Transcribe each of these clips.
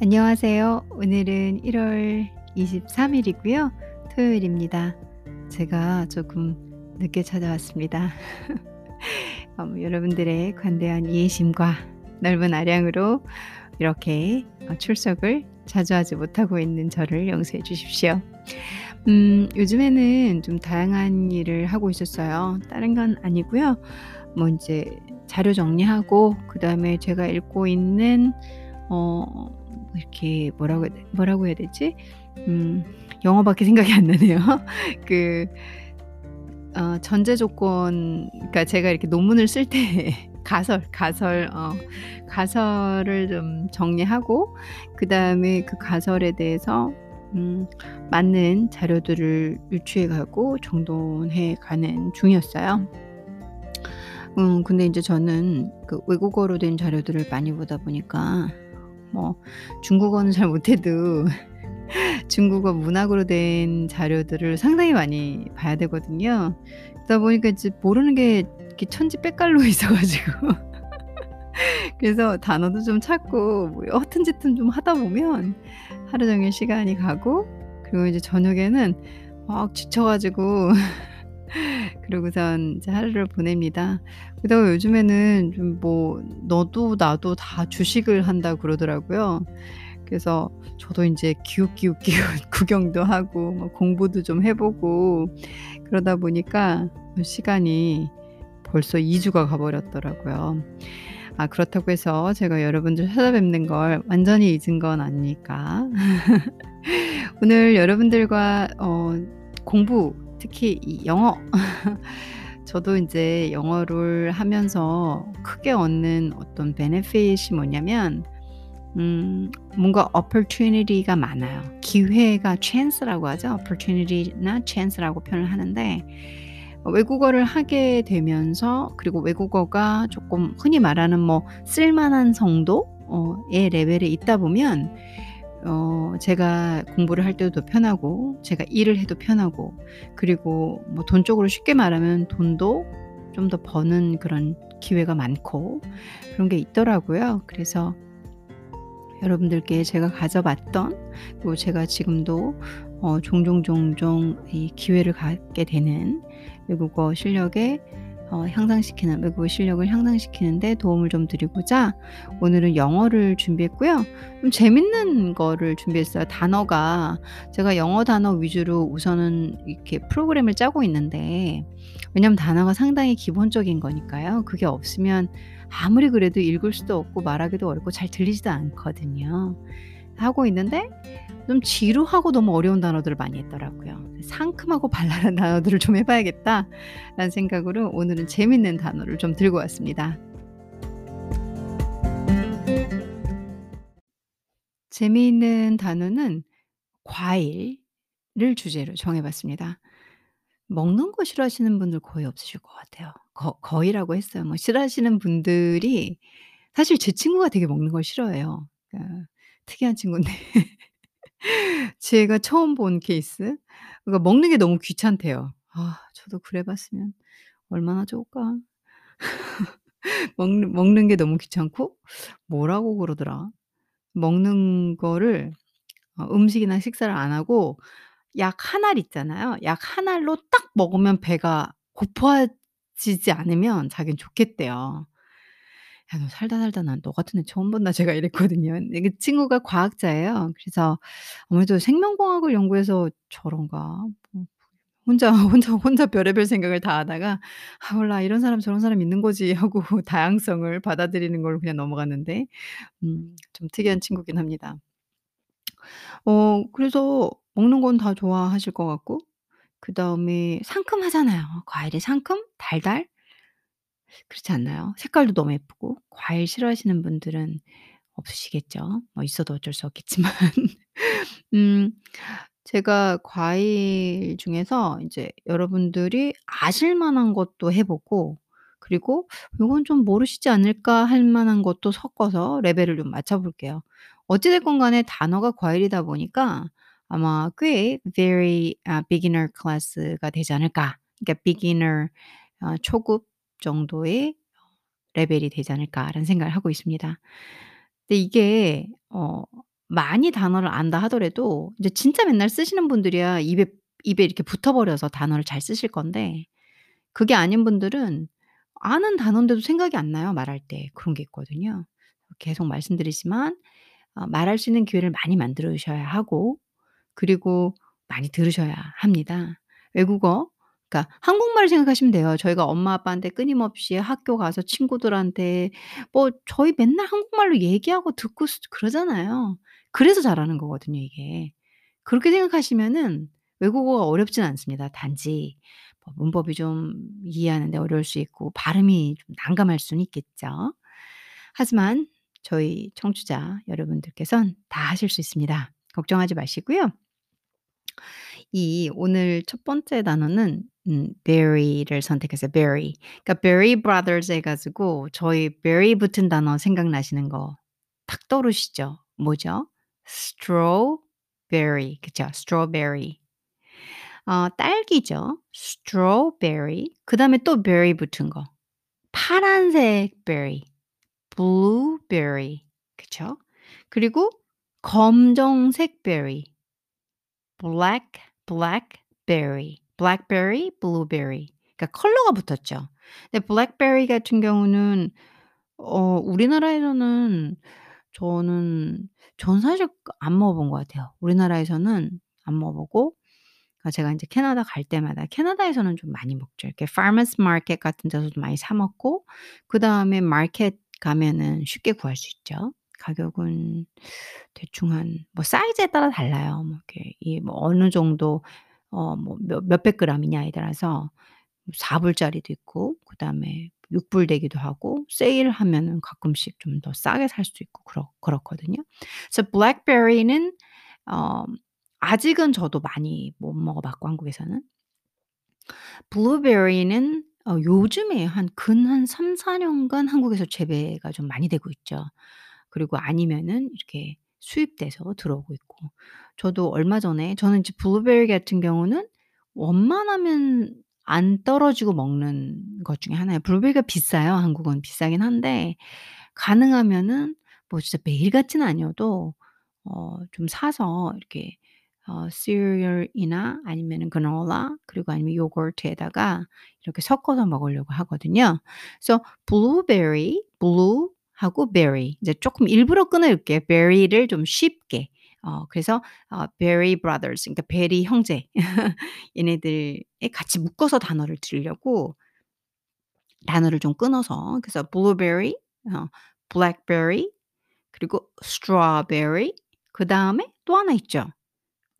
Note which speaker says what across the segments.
Speaker 1: 안녕하세요. 오늘은 1월 23 일이고요. 토요일입니다. 제가 조금 늦게 찾아왔습니다. 어뭐 여러분들의 관대한 이해심과 넓은 아량으로 이렇게 어 출석을 자주 하지 못하고 있는 저를 용서해 주십시오. 음 요즘에는 좀 다양한 일을 하고 있었어요. 다른 건 아니고요. 뭐 인제 자료 정리하고 그다음에 제가 읽고 있는 어 이렇게 뭐라고 뭐라고 해야 되지? 음 영어밖에 생각이 안 나네요. 그 어 전제 조건 그러니까 제가 이렇게 논문을 쓸 때 가설, 가설 어 가설을 좀 정리하고 그 다음에 그 가설에 대해서 음 맞는 자료들을 유추해 가고 정돈해 가는 중이었어요. 음 근데 인제 저는 그 외국어로 된 자료들을 많이 보다 보니까 뭐 중국어는 잘 못해도 중국어 문학으로 된 자료들을 상당히 많이 봐야 되거든요. 그러다 보니까 이제 모르는 게 이렇게 천지 빽갈로 있어 가지고 그래서 단어도 좀 찾고 뭐 허튼 짓튼 좀 하다 보면 하루 종일 시간이 가고 그리고 이제 저녁에는 막 지쳐 가지고 그러고선 이제 하루를 보냅니다. 게다가 요즘에는 좀 뭐 너도 나도 다 주식을 한다고 그러더라고요. 그래서 저도 인제 기웃기웃기웃 구경도 하고 뭐 공부도 좀 해 보고 그러다 보니까 뭐 시간이 벌써 2 주가 가 버렸더라고요. 아 그렇다고 해서 제가 여러분들 찾아뵙는 걸 완전히 잊은 건 아니니까. 오늘 여러분들과 어 공부 특히 이 영어 저도 인제 영어를 하면서 크게 얻는 어떤 benefit이 뭐냐면 음 뭔가 opportunity가 많아요. 기회가 chance라고 하죠. opportunity나 chance라고 표현을 하는데 어 외국어를 하게 되면서 그리고 외국어가 쪼끔 흔히 말하는 뭐 쓸만한 정도 어의 레벨에 있다 보면 어 제가 공부를 할 때도 더 편하고 제가 일을 해도 편하고 그리고 뭐 돈 쪽으로 쉽게 말하면 돈도 좀 더 버는 그런 기회가 많고 그런 게 있더라고요. 그래서 여러분들께 제가 가져봤던 그리고 제가 지금도 어 종종 종종 이 기회를 갖게 되는 외국어 실력에 어 향상시키는 외국어 실력을 향상시키는 데 도움을 좀 드리고자 오늘은 영어를 준비했고요. 좀 재밌는 거를 준비했어요. 단어가 제가 영어 단어 위주로 우선은 이렇게 프로그램을 짜고 있는데 왜냐하면 단어가 상당히 기본적인 거니까요. 그게 없으면 아무리 그래도 읽을 수도 없고 말하기도 어렵고 잘 들리지도 않거든요. 하고 있는데 좀 지루하고 너무 어려운 단어들을 많이 했더라고요. '상큼하고 발랄한 단어들을 좀 해 봐야겠다.'라는 생각으로 오늘은 재밌는 단어를 좀 들고 왔습니다. 재미있는 단어는 과일을 주제로 정해 봤습니다. 먹는 거 싫어하시는 분들 거의 없으실 것 같아요. 거 거의라고 했어요. 뭐 싫어하시는 분들이 사실 제 친구가 되게 먹는 걸 싫어해요. 그러니까 특이한 친구인데 제가 처음 본 케이스. 그러니까 먹는 게 너무 귀찮대요. 아 저도 그래 봤으면 얼마나 좋을까. 먹는 먹는 게 너무 귀찮고 뭐라고 그러더라. 먹는 거를 어 음식이나 식사를 안 하고 약한알 있잖아요. 약한 알로 딱 먹으면 배가 고파지지 않으면 자기는 좋겠대요. 야 너 살다 살다 난 너 같은 애 처음 본다 제가 이랬거든요. 근데 그 친구가 과학자예요. 그래서 아무래도 생명공학을 연구해서 저런가 뭐 혼자 혼자 혼자 별의별 생각을 다 하다가 '아 몰라. 이런 사람 저런 사람 있는 거지.' 하고 다양성을 받아들이는 걸로 그냥 넘어갔는데 음 좀 특이한 친구긴 합니다. 어 그래서 먹는 건 다 좋아하실 것 같고 그다음에 상큼하잖아요. 과일이 상큼, 달달 그렇지 않나요? 색깔도 너무 예쁘고 과일 싫어하시는 분들은 없으시겠죠. 뭐 있어도 어쩔 수 없겠지만. 음 제가 과일 중에서 인제 여러분들이 아실 만한 것도 해 보고 그리고 '요건 좀 모르시지 않을까?' 할 만한 것도 섞어서 레벨을 좀 맞춰 볼게요. 어찌 됐건 간에 단어가 과일이다 보니까 아마 꽤 very 아 beginner class가 되지 않을까. 그러니까 beginner 어 초급 정도의 어 '레벨이 되지 않을까.'라는 생각을 하고 있습니다. 근데 이게 어 많이 단어를 안다 하더라도 이제 진짜 맨날 쓰시는 분들이야 입에 입에 이렇게 붙어 버려서 단어를 잘 쓰실 건데 그게 아닌 분들은 아는 단어인데도 생각이 안 나요 말할 때. 그런 게 있거든요. 계속 말씀드리지만 어 말할 수 있는 기회를 많이 만들으셔야 하고 그리고 많이 들으셔야 합니다. 외국어 그러니까 한국말을 생각하시면 돼요. 저희가 엄마 아빠한테 끊임없이 학교 가서 친구들한테 뭐 저희 맨날 한국말로 얘기하고 듣고 쓰 그러잖아요. 그래서 잘하는 거거든요 이게. 그렇게 생각하시면은 외국어가 어렵진 않습니다. 단지 뭐 문법이 좀 이해하는 데 어려울 수 있고 발음이 좀 난감할 수는 있겠죠. 하지만 저희 청취자 여러분들께선 다 하실 수 있습니다. 걱정하지 마시고요. 이 오늘 첫 번째 단어는 음 berry를 선택했어요. berry. 그러니까 berry brothers 해 가지고 저희 berry 붙은 단어 생각나시는 거 탁 떠오르시죠? 뭐죠? strawberry 그쵸? strawberry. 어 딸기죠. strawberry. 그 다음에 또 berry 붙은 거. 파란색 berry. blueberry. 그쵸? 그리고 검정색 berry. black blackberry. Blackberry, blueberry. 그러니까 컬러가 붙었죠. 근데 blackberry 같은 경우는 어 우리나라에서는 저는 전 사실 안 먹어 본 것 같아요. 우리나라에서는 안 먹어 보고 아 제가 인제 캐나다 갈 때마다 캐나다에서는 좀 많이 먹죠. 이렇게 farmers market 같은 데서도 많이 사 먹고 그다음에 마켓 가면은 쉽게 구할 수 있죠. 가격은 대충 한 뭐 사이즈에 따라 달라요. 뭐 이렇게 이 뭐 어느 정도 어 뭐 몇 몇백 그램이냐에 따라서 4 불짜리도 있고 그 다음에 6불 되기도 하고 세일하면은 가끔씩 좀 더 싸게 살 수도 있고 그렇 그렇거든요. 그래서 블랙베리는 어 아직은 저도 많이 못 먹어 봤고 한국에서는. 블루베리는 어 요즘에 한 근 한 3-4 년간 한국에서 재배가 좀 많이 되고 있죠. 그리고 아니면은 이렇게 수입돼서 들어오고 있고. 저도 얼마 전에 저는 이제 블루베리 같은 경우는 웬만하면 안 떨어지고 먹는 것 중에 하나예요. 블루베리가 비싸요. 한국은 비싸긴 한데 가능하면은 뭐 진짜 매일 같이는 아니어도 어 좀 사서 이렇게 어 시리얼이나 아니면은 granola 그리고 아니면 요거트에다가 이렇게 섞어서 먹으려고 하거든요. 그래서 블루베리, blue 하고 berry 이제 쪼끔 일부러 끊을게요. berry를 좀 쉽게. 어 그래서 어 berry brothers 그러니까 berry 형제 얘네들에 같이 묶어서 단어를 들으려고 단어를 좀 끊어서 그래서 블루베리 어 블랙베리 그리고 strawberry 그다음에 또 하나 있죠.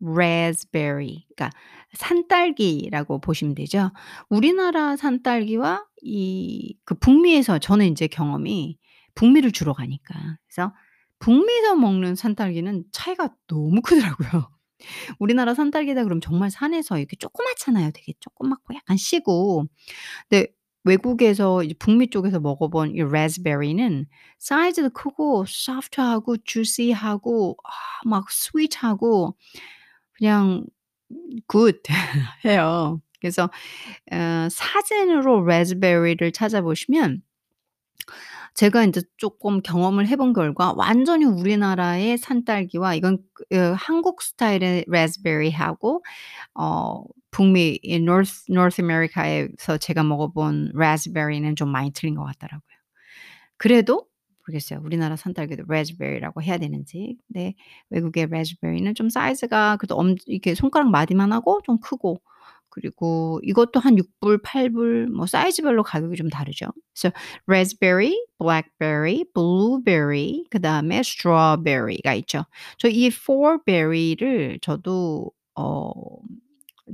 Speaker 1: raspberry 그러니까 산딸기라고 보시면 되죠. 우리나라 산딸기와 이 그 북미에서 저는 인제 경험이 북미를 주로 가니까. 그래서 북미에서 먹는 산딸기는 차이가 너무 크더라고요. 우리나라 산딸기다 그러면 정말 산에서 이렇게 조그맣잖아요. 되게 조그맣고 약간 시고. 근데 외국에서 이제 북미 쪽에서 먹어 본 이 raspberry는 사이즈도 크고 소프트하고 juicy하고 아 막 sweet하고 그냥 good 해요. 그래서 어 사진으로 raspberry를 찾아보시면 제가 인제 쪼끔 경험을 해 본 결과 완전히 우리나라의 산딸기와 이건 그어 한국 스타일의 raspberry하고 어 북미 이 North North America에서 제가 먹어 본 raspberry는 좀 많이 틀린 것 같더라고요. 그래도 모르겠어요. 우리나라 산딸기도 raspberry라고 해야 되는지. 근데 외국의 raspberry는 좀 사이즈가 그래도 엄 이렇게 손가락 마디만 하고 좀 크고 그리고 이것도 한 6 불, 8불 뭐 사이즈별로 가격이 좀 다르죠. 그래서 raspberry, blackberry, blueberry 그다음에 strawberry가 있죠. 저이4 berry를 저도 어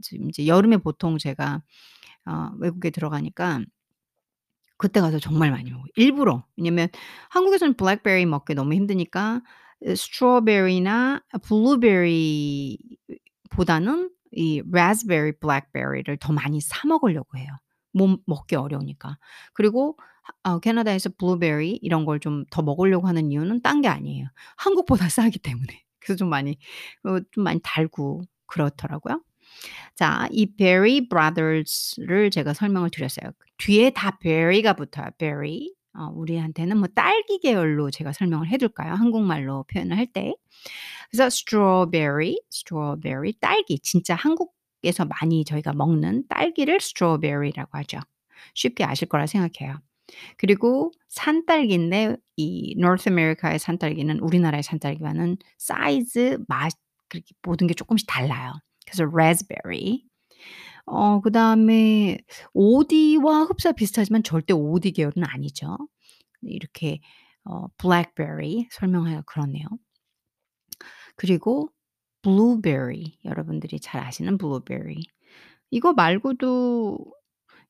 Speaker 1: 지금 이제 여름에 보통 제가 어 외국에 들어가니까 그때 가서 정말 많이 먹어요. 일부러. 왜냐면 한국에서는 블랙베리 먹기 너무 힘드니까 어 스트로베리나 블루베리 보다는 이 라스베리, 블랙베리를 더 많이 사 먹으려고 해요. 못 먹기 어려우니까. 그리고 하어 캐나다에서 블루베리 이런 걸 좀 더 먹으려고 하는 이유는 딴 게 아니에요. 한국보다 싸기 때문에. 그래서 좀 많이 어 좀 많이 달고 그렇더라고요. 자 이 berry brothers를 제가 설명을 드렸어요. 뒤에 다 berry가 붙어요. berry. 어 우리한테는 뭐 딸기 계열로 제가 설명을 해 둘까요? 한국말로 표현을 할 때. 그래서 strawberry, strawberry 딸기 진짜 한국에서 많이 저희가 먹는 딸기를 strawberry라고 하죠. 쉽게 아실 거라 생각해요. 그리고 산딸기인데 이 North America의 산딸기는 우리나라의 산딸기와는 사이즈, 맛 그렇게 모든 게 쪼끔씩 달라요. 그래서 raspberry. 어 그다음에 오디와 흡사 비슷하지만 절대 오디 계열은 아니죠. 이렇게 어 blackberry 설명하기가 그렇네요. 그리고 blueberry 여러분들이 잘 아시는 blueberry. 이거 말고도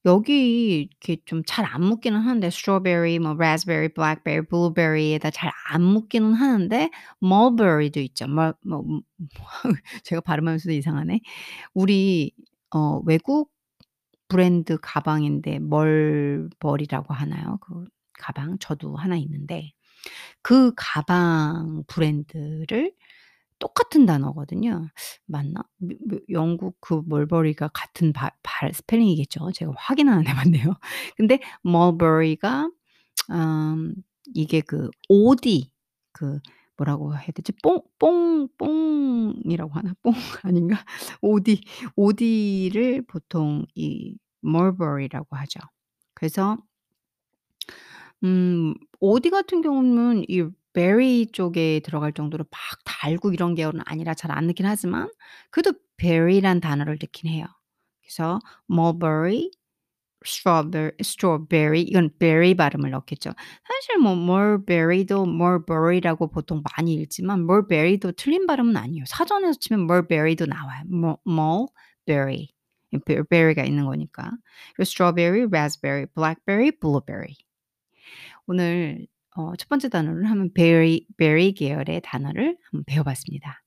Speaker 1: 여기 이렇게 좀 잘 안 묻기는 하는데 strawberry, 뭐 raspberry, blackberry, blueberry에다 잘 안 묻기는 하는데 mulberry도 있죠. 뭐뭐뭐 제가 발음하면서도 이상하네. 우리 어 외국 브랜드 가방인데 멀버리라고 하나요? 그 가방 저도 하나 있는데 그 가방 브랜드를 똑같은 단어거든요. 맞나? 영국 그 멀버리가 같은 바 발 스펠링이겠죠. 제가 확인 안 해 봤네요. 근데 mulberry가 음 이게 그 오디 그 뭐라고 해야 되지? 뽕 뽕 뽕이라고 하나? 뽕 아닌가? 오디, 오디를 보통 이 mulberry라고 하죠. 그래서 음 오디 같은 경우는 이 베리 쪽에 들어갈 정도로 막 달고 이런 계열은 아니라 잘 안 넣긴 하지만 그래도 berry란 단어를 넣긴 해요. 그래서 mulberry, strawber strawberry 이건 berry 발음을 넣겠죠. 사실 뭐 mulberry도 mulberry라고 보통 많이 읽지만 mulberry도 틀린 발음은 아니에요. 사전에서 치면 mulberry도 나와요. mu mulberry. berry가 있는 거니까. strawberry, raspberry, blackberry, blueberry. 오늘 어 첫 번째 단어를 한번 berry berry 계열의 단어를 한번 배워 봤습니다.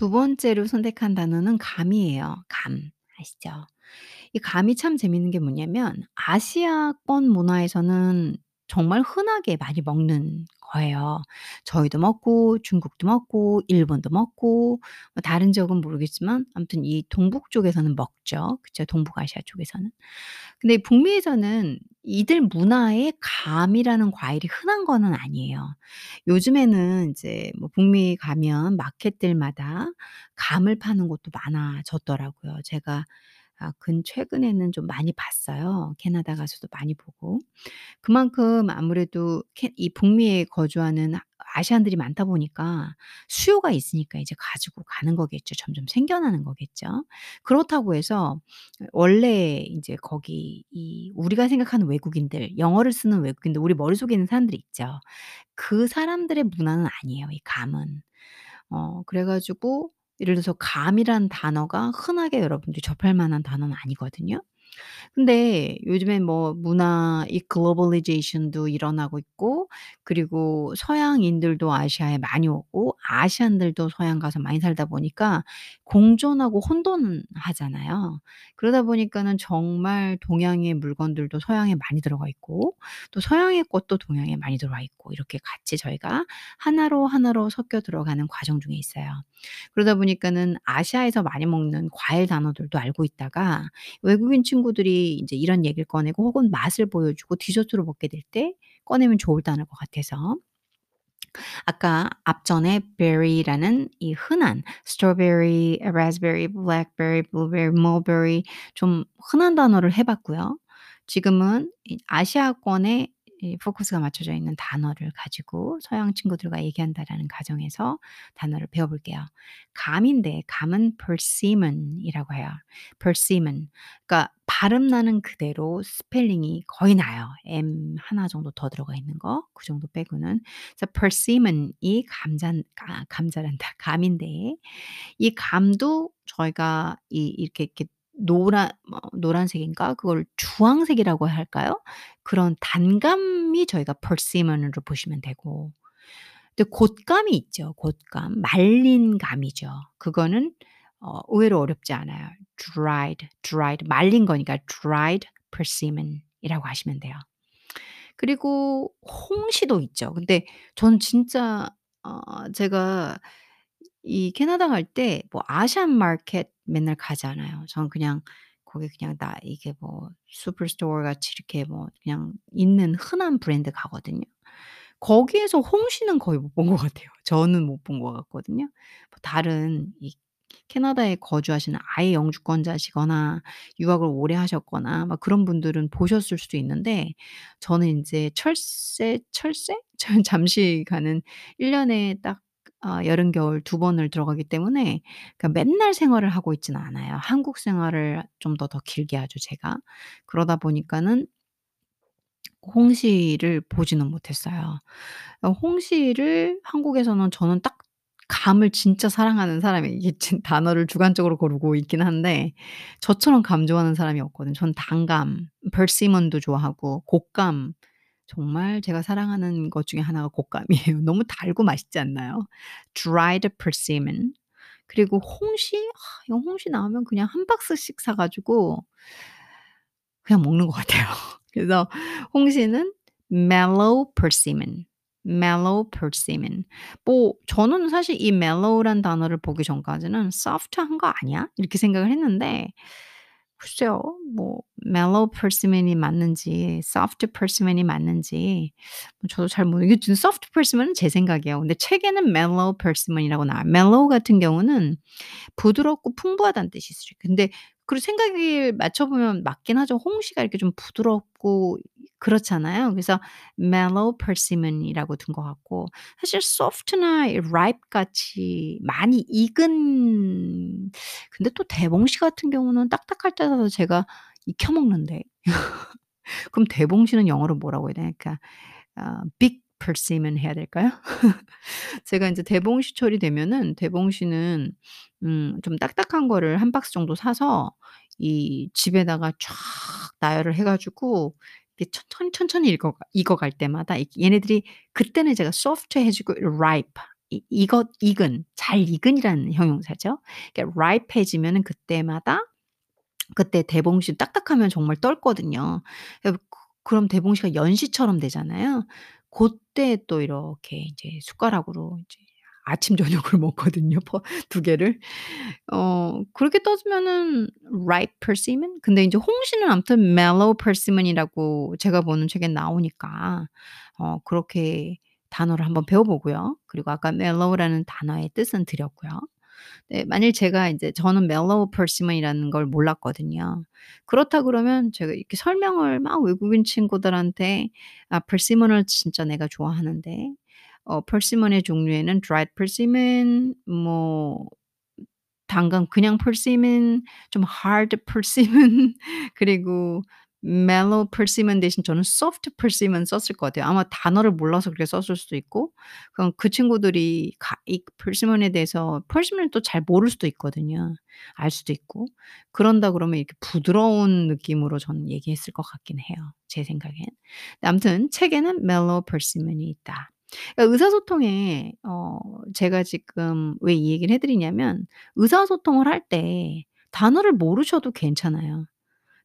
Speaker 1: 두 번째로 선택한 단어는 감이에요. 감. 아시죠? 이 감이 참 재밌는 게 뭐냐면 아시아권 문화에서는 정말 흔하게 많이 먹는 거예요. 저희도 먹고 중국도 먹고 일본도 먹고 뭐 다른 지역은 모르겠지만 아무튼 이 동북 쪽에서는 먹죠. 그쵸? 동북아시아 쪽에서는. 근데 북미에서는 이들 문화에 감이라는 과일이 흔한 거는 아니에요. 요즘에는 인제 뭐 북미 가면 마켓들마다 감을 파는 곳도 많아졌더라고요. 제가 아 근 최근에는 좀 많이 봤어요. 캐나다 가서도 많이 보고. 그만큼 아무래도 캐 이 북미에 거주하는 아 아시안들이 많다 보니까 수요가 있으니까 이제 가지고 가는 거겠죠. 점점 생겨나는 거겠죠. 그렇다고 해서 원래 인제 거기 이 우리가 생각하는 외국인들, 영어를 쓰는 외국인들 우리 머릿속에 있는 사람들이 있죠. 그 사람들의 문화는 아니에요, 이 감은. 어 그래 가지고 예를 들어서 감이란 단어가 흔하게 여러분들이 접할 만한 단어는 아니거든요. 근데 요즘엔 뭐 문화 이 글로벌리제이션도 일어나고 있고 그리고 서양인들도 아시아에 많이 오고 아시안들도 서양 가서 많이 살다 보니까 공존하고 혼돈하잖아요. 그러다 보니까는 정말 동양의 물건들도 서양에 많이 들어가 있고 또 서양의 것도 동양에 많이 들어와 있고 이렇게 같이 저희가 하나로, 하나로 섞여 들어가는 과정 중에 있어요. 그러다 보니까는 아시아에서 많이 먹는 과일 단어들도 알고 있다가 외국인 친구들이 인제 이런 얘기를 꺼내고 혹은 맛을 보여주고 디저트로 먹게 될 때 꺼내면 좋을 단어일 것 같아서 아까 앞전에 berry라는 이 흔한 strawberry, raspberry, blackberry, blueberry, mulberry 좀 흔한 단어를 해 봤고요. 지금은 이 포커스가 맞춰져 있는 단어를 가지고 서양 친구들과 얘기한다라는 가정에서 단어를 배워 볼게요. 감인데 감은 persimmon이라고 해요. persimmon. 그러니까 발음 나는 그대로 스펠링이 거의 나요. M 하나 정도 더 들어가 있는 거. 그 정도 빼고는. 그래서 persimmon이 감잔 아 감자란다. 감인데 이 감도 저희가 이 이렇게 이렇게 노란 뭐 노란색인가? 그걸 주황색이라고 할까요? 그런 단감이 저희가 persimmon으로 보시면 되고 근데 곶감이 있죠, 곶감. 말린 감이죠. 그거는 어 의외로 어렵지 않아요. dried, dried 말린 거니까 dried persimmon 이라고 하시면 돼요. 그리고 홍시도 있죠. 근데 저는 진짜 어 제가 이 캐나다 갈 때 뭐 Asian market 맨날 가잖아요. 저는 그냥 거기 그냥 나 이게 뭐 Superstore 같이 이렇게 뭐 그냥 있는 흔한 브랜드 가거든요. 거기에서 홍시는 거의 못 본 것 같아요. 저는 못 본 것 같거든요. 뭐 다른 이 캐나다에 거주하시는 아예 영주권자시거나 유학을 오래 하셨거나 막 그런 분들은 보셨을 수도 있는데 저는 인제 철새 철새? 전 잠시 가는 1 년에 딱 아 여름, 겨울 2 번을 들어가기 때문에 그러니까 맨날 생활을 하고 있지는 않아요. 한국 생활을 좀 더 더 길게 하죠 제가. 그러다 보니까는 홍시를 보지는 못했어요. 어 홍시를 한국에서는 저는 딱 감을 진짜 사랑하는 사람이 이게 진 단어를 주관적으로 고르고 있긴 한데 저처럼 감 좋아하는 사람이 없거든요. 저는 단감, persimmon도 좋아하고 곶감 정말 제가 사랑하는 것 중에 하나가 곶감이에요. 너무 달고 맛있지 않나요? dried persimmon 그리고 홍시 아 이거 홍시 나오면 그냥 1 박스씩 사 가지고 그냥 먹는 것 같아요. 그래서 홍시는 mallow persimmon, mallow persimmon. 뭐 저는 사실 이 mellow란 단어를 보기 전까지는 'soft한 거 아니야?' 이렇게 생각을 했는데 글쎄요. 뭐 mallow persimmon이 맞는지 soft persimmon이 맞는지 뭐 저도 잘 모르겠지만 soft persimmon은 제 생각이에요. 근데 책에는 mallow persimmon이라고 나와요. mallow 같은 경우는 부드럽고 풍부하다는 뜻이 있어요. 근데 그리고 생각을 맞춰 보면 맞긴 하죠. 홍시가 이렇게 좀 부드럽고 그렇잖아요. 그래서 mallow persimmon이라고 둔 것 같고 사실 soft나 이 ripe 같이 많이 익은 근데 또 대봉시 같은 경우는 딱딱할 때라도 제가 익혀 먹는데. 그럼 대봉시는 영어로 뭐라고 해야 되나? 그러니까 아 big persimmon 해야 될까요? 제가 인제 대봉시철이 되면은 대봉시는 음 좀 딱딱한 거를 1 박스 정도 사서 이 집에다가 쫙 나열을 해 가지고 이렇게 천천히, 천천히 익어 익어갈 때마다 이 얘네들이 그때는 제가 soft해지고 ripe 이 익어 익은 잘 익은이라는 형용사죠. 그러니까 ripe해지면은 그때마다 그때 대봉시 딱딱하면 정말 떫거든요. 그 그럼 대봉시가 연시처럼 되잖아요. 고때 또 이렇게 이제 숟가락으로 이제 아침 저녁을 먹거든요 퍼 2 개를. 어 그렇게 떠지면은 ripe persimmon? 근데 인제 홍시는 아무튼 mallow persimmon이라고 제가 보는 책에 나오니까 어 그렇게 단어를 한번 배워 보고요. 그리고 아까 mellow라는 단어의 뜻은 드렸고요. 네 만일 제가 인제 저는 mallow persimmon이라는 걸 몰랐거든요. 그렇다 그러면 제가 이렇게 설명을 막 외국인 친구들한테 아 persimmon을 진짜 내가 좋아하는데 어 persimmon의 종류에는 dried persimmon 뭐 단감 그냥 persimmon 좀 hard persimmon 그리고 mallow persimmon 대신 저는 soft persimmon 썼을 것 같아요. 아마 단어를 몰라서 그렇게 썼을 수도 있고 그럼 그 친구들이 가 이 persimmon에 대해서 persimmon을 또 잘 모를 수도 있거든요. 알 수도 있고. 그런다 그러면 이렇게 부드러운 느낌으로 저는 얘기했을 것 같긴 해요 제 생각엔. 네 아무튼 책에는 mallow persimmon이 있다. 그러니까 의사소통에 어 제가 지금 왜 이 얘기를 해 드리냐면 의사소통을 할 때 단어를 모르셔도 괜찮아요.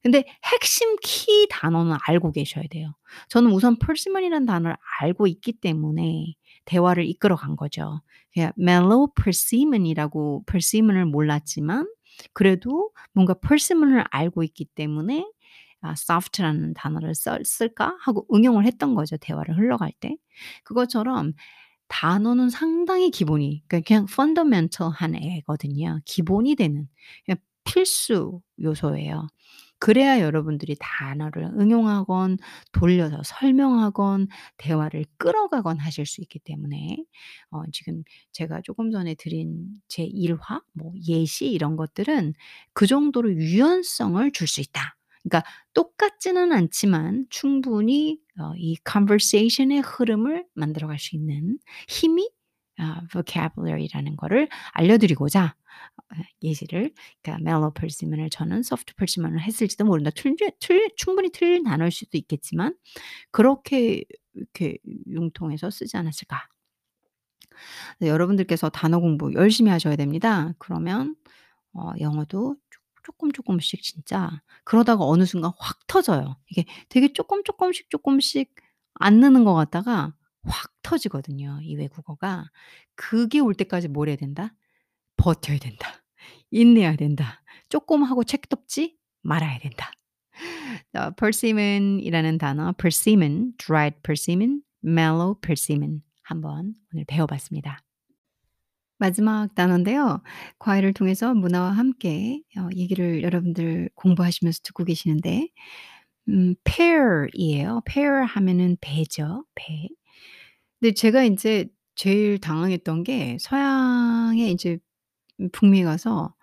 Speaker 1: 근데 핵심 키 단어는 알고 계셔야 돼요. 저는 우선 persimmon이라는 단어를 알고 있기 때문에 대화를 이끌어 간 거죠. 그냥 mallow persimmon이라고 persimmon을 몰랐지만 그래도 뭔가 persimmon을 알고 있기 때문에 '아 soft라는 단어를 썰 쓸까?' 하고 응용을 했던 거죠 대화를 흘러갈 때. 그것처럼 단어는 상당히 기본이 그러니까 그냥 fundamental한 애거든요. 기본이 되는 필수 요소예요. 그래야 여러분들이 단어를 응용하건 돌려서 설명하건 대화를 끌어가건 하실 수 있기 때문에 어 지금 제가 조금 전에 드린 제 일화 뭐 예시 이런 것들은 그 정도로 유연성을 줄 수 있다. 그러니까 똑같지는 않지만 충분히 어이 conversation의 흐름을 만들어갈 수 있는 힘이 아 vocabulary라는 거를 알려드리고자 어 예시를 그러니까 mallow persimmon을 저는 soft persimmon을 했을지도 모른다. 틀리 틀 충분히 틀린 단어일 수도 있겠지만 그렇게 이렇게 융통해서 쓰지 않았을까. 네 여러분들께서 단어 공부 열심히 하셔야 됩니다. 그러면 어 영어도 쪼 쪼끔 쪼끔씩 진짜 그러다가 어느 순간 확 터져요. 이게 되게 쪼끔 쪼끔씩 쪼끔씩 안 느는 것 같다가 확 터지거든요 이 외국어가. 그게 올 때까지 뭘 해야 된다? 버텨야 된다. 인내해야 된다. 쪼끔 하고 책 덮지 말아야 된다. 어 persimmon이라는 단어 persimmon, dried persimmon, mellow persimmon 한번 오늘 배워 봤습니다. 마지막 단어인데요. 과외를 통해서 문화와 함께 어 얘기를 여러분들 공부하시면서 듣고 계시는데 음 pear 이에요. pear 하면은 배죠, 배. 근데 제가 인제 제일 당황했던 게 서양에 인제 음 북미에 가서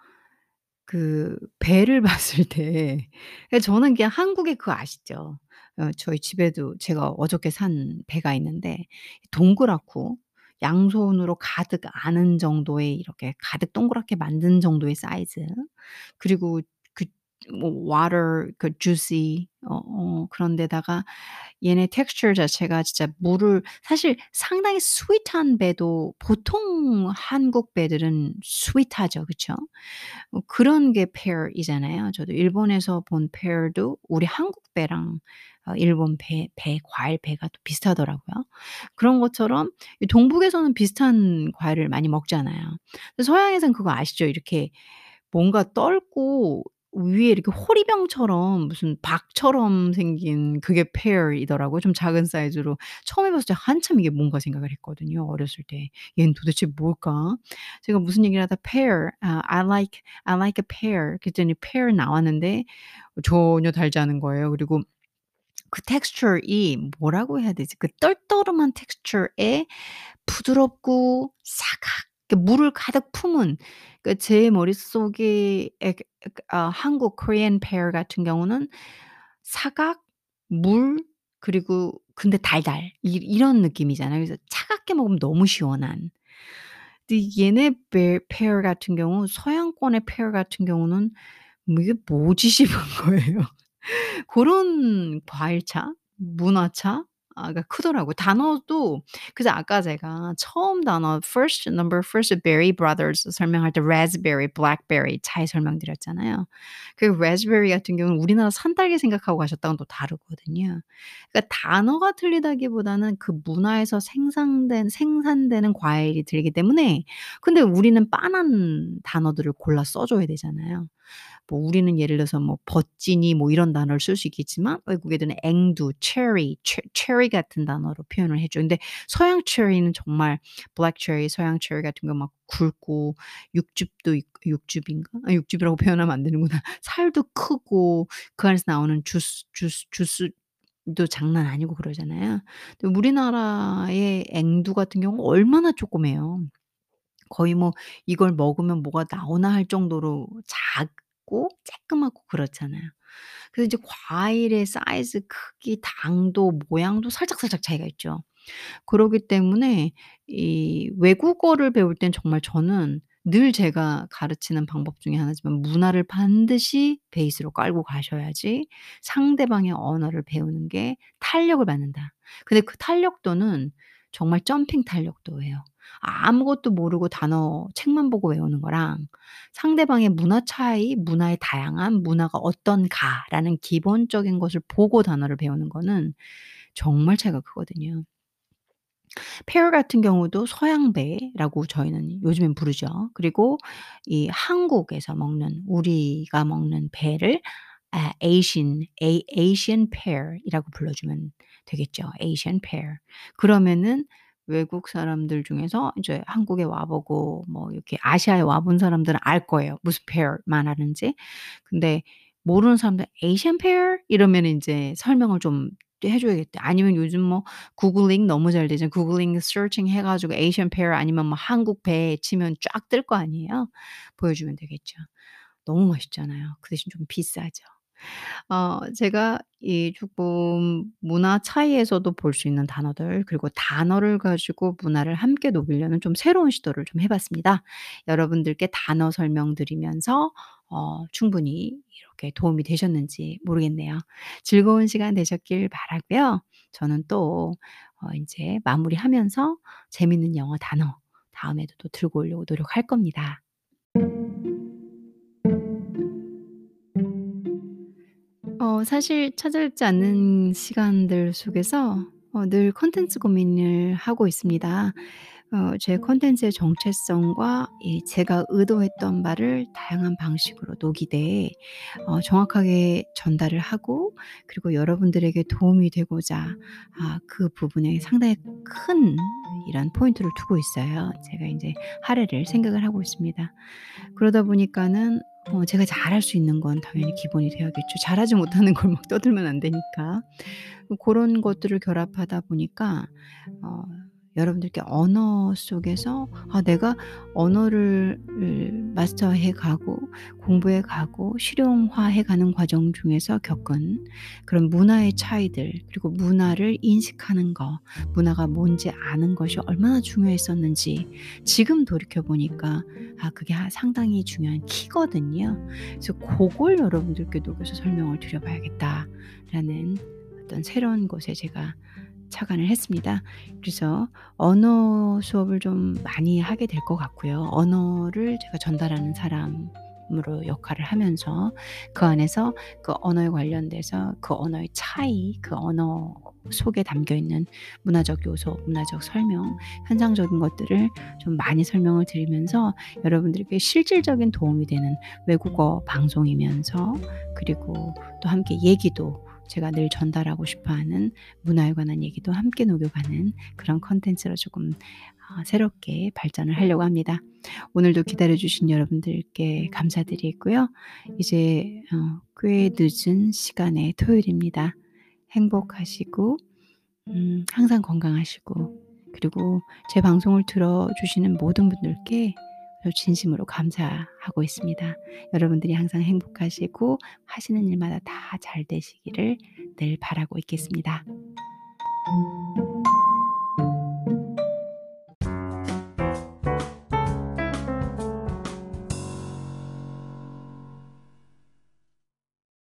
Speaker 1: 그 배를 봤을 때그 저는 그냥 한국의 그거 아시죠? 어 저희 집에도 제가 어저께 산 배가 있는데 동그랗고 양손으로 가득 안은 정도의 이렇게 가득 동그랗게 만든 정도의 사이즈. 그리고 그 뭐 water 그 juicy 어 어 그런 데다가 얘네 texture 자체가 진짜 물을 사실 상당히 sweet한 배도 보통 한국 배들은 스윗하죠. 그쵸? 어 그런 게 pear이잖아요. 저도 일본에서 본 pear도 우리 한국 배랑 어 일본 배 배 과일 배가 또 비슷하더라고요. 그런 것처럼 이 동북에서는 비슷한 과일을 많이 먹잖아요. 서양에서는 그거 아시죠? 이렇게 뭔가 떫고 위에 이렇게 호리병처럼 무슨 박처럼 생긴 그게 pear이더라고요 좀 작은 사이즈로. 처음에 봤을 때 한참 '이게 뭔가.' 생각을 했거든요 어렸을 때. '얘는 도대체 뭘까?' 제가 무슨 얘기를 하다 pear 아 "I like I like a pear." 그랬더니 pear 나왔는데 전혀 달지 않은 거예요. 그리고 그 texture이 뭐라고 해야 되지? 그 떨떠름한 texture에 부드럽고 사각 그 물을 가득 품은 그제 머릿속에 에그그아 한국 Korean pear 같은 경우는 사각, 물 그리고 근데 달달 이 이런 느낌이잖아요. 그래서 차갑게 먹으면 너무 시원한. 근데 얘네 베 pear 같은 경우 서양권의 pear 같은 경우는 뭐 '이게 뭐지?' 싶은 거예요. 고런 과일차, 문화차 아가 크더라고요. 단어도 그래서 아까 제가 처음 단어 first number first berry brothers 설명할 때 raspberry, blackberry 차이 설명드렸잖아요. 그 raspberry 같은 경우는 우리나라 산딸기 생각하고 가셨다가는 또 다르거든요. 그러니까 단어가 틀리다기보다는 그 문화에서 생산된 생산되는 과일이 들리기 때문에 근데 우리는 빤한 단어들을 골라 써 줘야 되잖아요. 뭐 우리는 예를 들어서 뭐 버찌니 뭐 이런 단어를 쓸 수 있겠지만 외국 애들은 앵두, 체리, 체 체리 같은 단어로 표현을 해 줘요. 근데 서양 체리는 정말 black cherry, 서양 체리 같은 거 막 굵고 육즙도 육즙인가? 아 육즙이라고 표현하면 안 되는구나. 살도 크고 그 안에서 나오는 주스 주스 주스 도 장난 아니고 그러잖아요. 근데 우리나라의 앵두 같은 경우는 얼마나 조그매요. 거의 뭐 '이걸 먹으면 뭐가 나오나.' 할 정도로 작 고 쬐끄맣고 그렇잖아요. 그래서 이제 과일의 사이즈, 크기, 당도, 모양도 살짝살짝 차이가 있죠. 그러기 때문에 이 외국어를 배울 땐 정말 저는 늘 제가 가르치는 방법 중에 하나지만 문화를 반드시 베이스로 깔고 가셔야지 상대방의 언어를 배우는 게 탄력을 받는다. 근데 그 탄력도는 정말 점핑 탄력도예요. 아무것도 모르고 단어 책만 보고 외우는 거랑 상대방의 문화 차이, 문화의 다양함, '문화가 어떤가.'라는 기본적인 것을 보고 단어를 배우는 거는 정말 차이가 크거든요. pear 같은 경우도 서양배라고 저희는 요즘엔 부르죠. 그리고 이 한국에서 먹는 우리가 먹는 배를 아 Asian A Asian pear이라고 불러주면 되겠죠. Asian pear. 그러면은 외국 사람들 중에서 이제 한국에 와 보고 뭐 이렇게 아시아에 와본 사람들은 알 거예요, 무슨 pear 말하는지. 근데 모르는 사람들 "Asian pear?" 이러면은 인제 설명을 좀 해 줘야겠다. 아니면 요즘 뭐 구글링 너무 잘 되잖아요. 구글링 서칭 해 가지고 Asian pear 아니면 뭐 한국 배 치면 쫙 뜰 거 아니에요. 보여주면 되겠죠. 너무 맛있잖아요. 그 대신 좀 비싸죠. 어 제가 이 쪼끔 문화 차이에서도 볼 수 있는 단어들 그리고 단어를 가지고 문화를 함께 녹이려는 좀 새로운 시도를 좀 해 봤습니다. 여러분들께 단어 설명드리면서 어 충분히 이렇게 도움이 되셨는지 모르겠네요. 즐거운 시간 되셨길 바라고요. 저는 또 어 인제 마무리하면서 재밌는 영어 단어 다음에도 또 들고 오려고 노력할 겁니다. 어 사실 찾아뵙지 않는 시간들 속에서 어늘 콘텐츠 고민을 하고 있습니다. 어제 콘텐츠의 정체성과 이 제가 의도했던 바를 다양한 방식으로 녹이되 어 정확하게 전달을 하고 그리고 여러분들에게 도움이 되고자 아 그 부분에 상당히 큰 이런 포인트를 두고 있어요. 제가 인제 할애를 생각을 하고 있습니다. 그러다 보니까는 어 제가 잘할 수 있는 건 당연히 기본이 돼야겠죠. 잘하지 못하는 걸 막 떠들면 안 되니까. 그 고런 것들을 결합하다 보니까 어 여러분들께 언어 속에서 아 내가 언어를 을 마스터해 가고 공부해 가고 실용화해 가는 과정 중에서 겪은 그런 문화의 차이들 그리고 문화를 인식하는 거 문화가 뭔지 아는 것이 얼마나 중요했었는지 지금 돌이켜 보니까 아 그게 하 상당히 중요한 키거든요. 그래서 고걸 여러분들께 녹여서 설명을 드려 봐야겠다라는 어떤 새로운 곳에 제가 착안을 했습니다. 그래서 언어 수업을 좀 많이 하게 될 것 같고요. 언어를 제가 전달하는 사람 으로 역할을 하면서 그 안에서 그 언어에 관련돼서 그 언어의 차이, 그 언어 속에 담겨 있는 문화적 요소, 문화적 설명, 현상적인 것들을 좀 많이 설명을 드리면서 여러분들에게 실질적인 도움이 되는 외국어 방송이면서 그리고 또 함께 얘기도 제가 늘 전달하고 싶어 하는 문화에 관한 얘기도 함께 녹여가는 그런 콘텐츠로 조금 어 새롭게 발전을 하려고 합니다. 오늘도 기다려 주신 여러분들께 감사드리고요. 이제 어꽤 늦은 시간의 토요일입니다. 행복하시고 음 항상 건강하시고 그리고 제 방송을 들어 주시는 모든 분들께 어 진심으로 감사하고 있습니다. 여러분들이 항상 행복하시고 하시는 일마다 다 잘 되시기를 늘 바라고 있겠습니다.